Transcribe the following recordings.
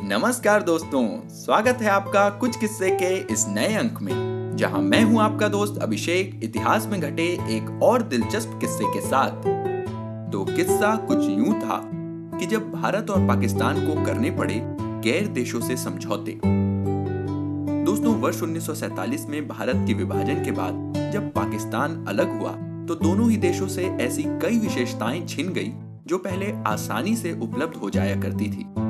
नमस्कार दोस्तों, स्वागत है आपका कुछ किस्से के इस नए अंक में, जहाँ मैं हूँ आपका दोस्त अभिषेक, इतिहास में घटे एक और दिलचस्प किस्से के साथ। तो किस्सा कुछ यूँ था कि जब भारत और पाकिस्तान को करने पड़े, गैर देशों से समझौते। दोस्तों, वर्ष 1947 में भारत के विभाजन के बाद, जब पाकिस्तान अलग हुआ तो दोनों ही देशों से ऐसी कई विशेषताएँ छिन गई, जो पहले आसानी से उपलब्ध हो जाया करती थी।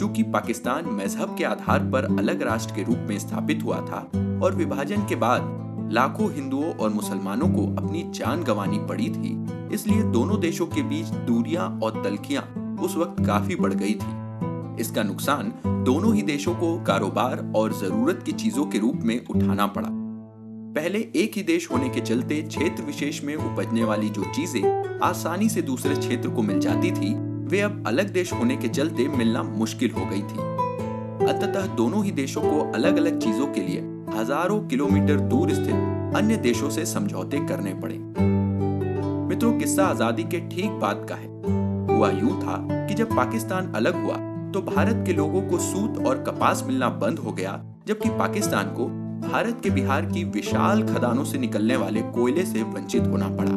चूँकि पाकिस्तान मज़हब के आधार पर अलग राष्ट्र के रूप में स्थापित हुआ था और विभाजन के बाद लाखों हिंदुओं और मुसलमानों को अपनी जान गंवानी पड़ी थी। इसलिए दोनों देशों के बीच दूरियाँ और तलखियाँ उस वक्त काफ़ी बढ़ गई थी। इसका नुकसान दोनों ही देशों को कारोबार और ज़रूरत की चीज़ों के रूप में उठाना पड़ा। पहले एक ही देश होने के चलते क्षेत्र विशेष में उपजने वाली जो चीज़ें आसानी से दूसरे क्षेत्र को मिल जाती थी वे अब अलग देश होने के चलते मिलना मुश्किल हो गई थी। अंततः दोनों ही देशों को अलग अलग चीज़ों के लिए हज़ारों किलोमीटर दूर स्थित अन्य देशों से समझौते करने पड़े। मित्रों, किस्सा आज़ादी के ठीक बाद का है। हुआ यूँ था कि जब पाकिस्तान अलग हुआ तो भारत के लोगों को सूत और कपास मिलना बंद हो गया, जबकि पाकिस्तान को भारत के बिहार की विशाल खदानों से निकलने वाले कोयले से वंचित होना पड़ा।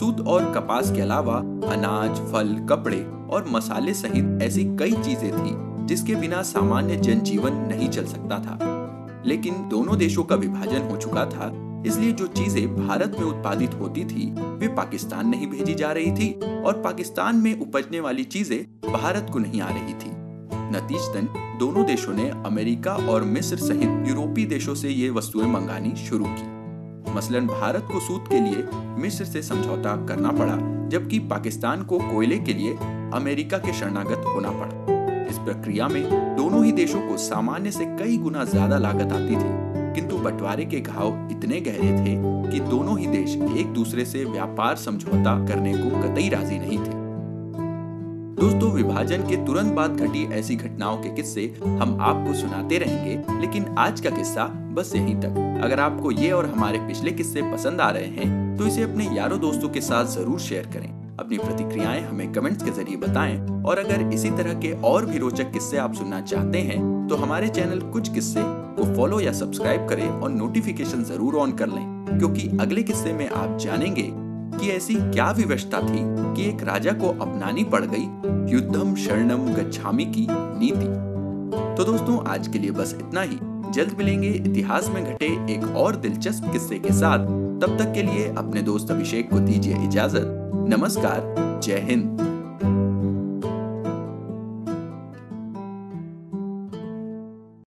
सूत और कपास के अलावा अनाज, फल, कपड़े और मसाले सहित ऐसी कई चीज़ें थी, जिसके बिना सामान्य जनजीवन नहीं चल सकता था। लेकिन दोनों देशों का विभाजन हो चुका था, इसलिए जो चीज़ें भारत में उत्पादित होती थी, वे पाकिस्तान नहीं भेजी जा रही थी और पाकिस्तान में उपजने वाली चीज़ें भारत को नहीं आ रही थी। नतीजतन, दोनों देशों ने अमेरिका और मिस्र सहित यूरोपीय देशों से ये वस्तुएँ मंगानी शुरू की। मसलन भारत को सूद के लिए मिस्र से समझौता करना पड़ा, जबकि पाकिस्तान को कोयले के लिए अमेरिका के शरणागत होना पड़ा। इस प्रक्रिया में दोनों ही देशों को सामान्य से कई गुना ज़्यादा लागत आती थी, किंतु बंटवारे के घाव इतने गहरे थे कि दोनों ही देश एक दूसरे से व्यापार समझौता करने को कतई राज़ी नहीं थे। दोस्तों, विभाजन के तुरंत बाद घटी ऐसी घटनाओं के किस्से हम आपको सुनाते रहेंगे, लेकिन आज का किस्सा बस यहीं तक। अगर आपको ये और हमारे पिछले किस्से पसंद आ रहे हैं तो इसे अपने यारों दोस्तों के साथ ज़रूर शेयर करें। अपनी प्रतिक्रियाएँ हमें कमेंट्स के ज़रिए बताएँ, और अगर इसी तरह के और भी रोचक किस्से आप सुनना चाहते हैं तो हमारे चैनल कुछ किस्से को फॉलो या सब्सक्राइब करें और नोटिफिकेशन ज़रूर ऑन कर लें, क्योंकि अगले किस्से में आप जानेंगे कि ऐसी क्या विवशता थी कि एक राजा को अपनानी पड़ गई युद्धम शरणम गच्छामी की नीति। तो दोस्तों, आज के लिए बस इतना ही। जल्द मिलेंगे इतिहास में घटे एक और दिलचस्प किस्से के साथ। तब तक के लिए अपने दोस्त अभिषेक को दीजिए इजाज़त। नमस्कार, जय हिंद।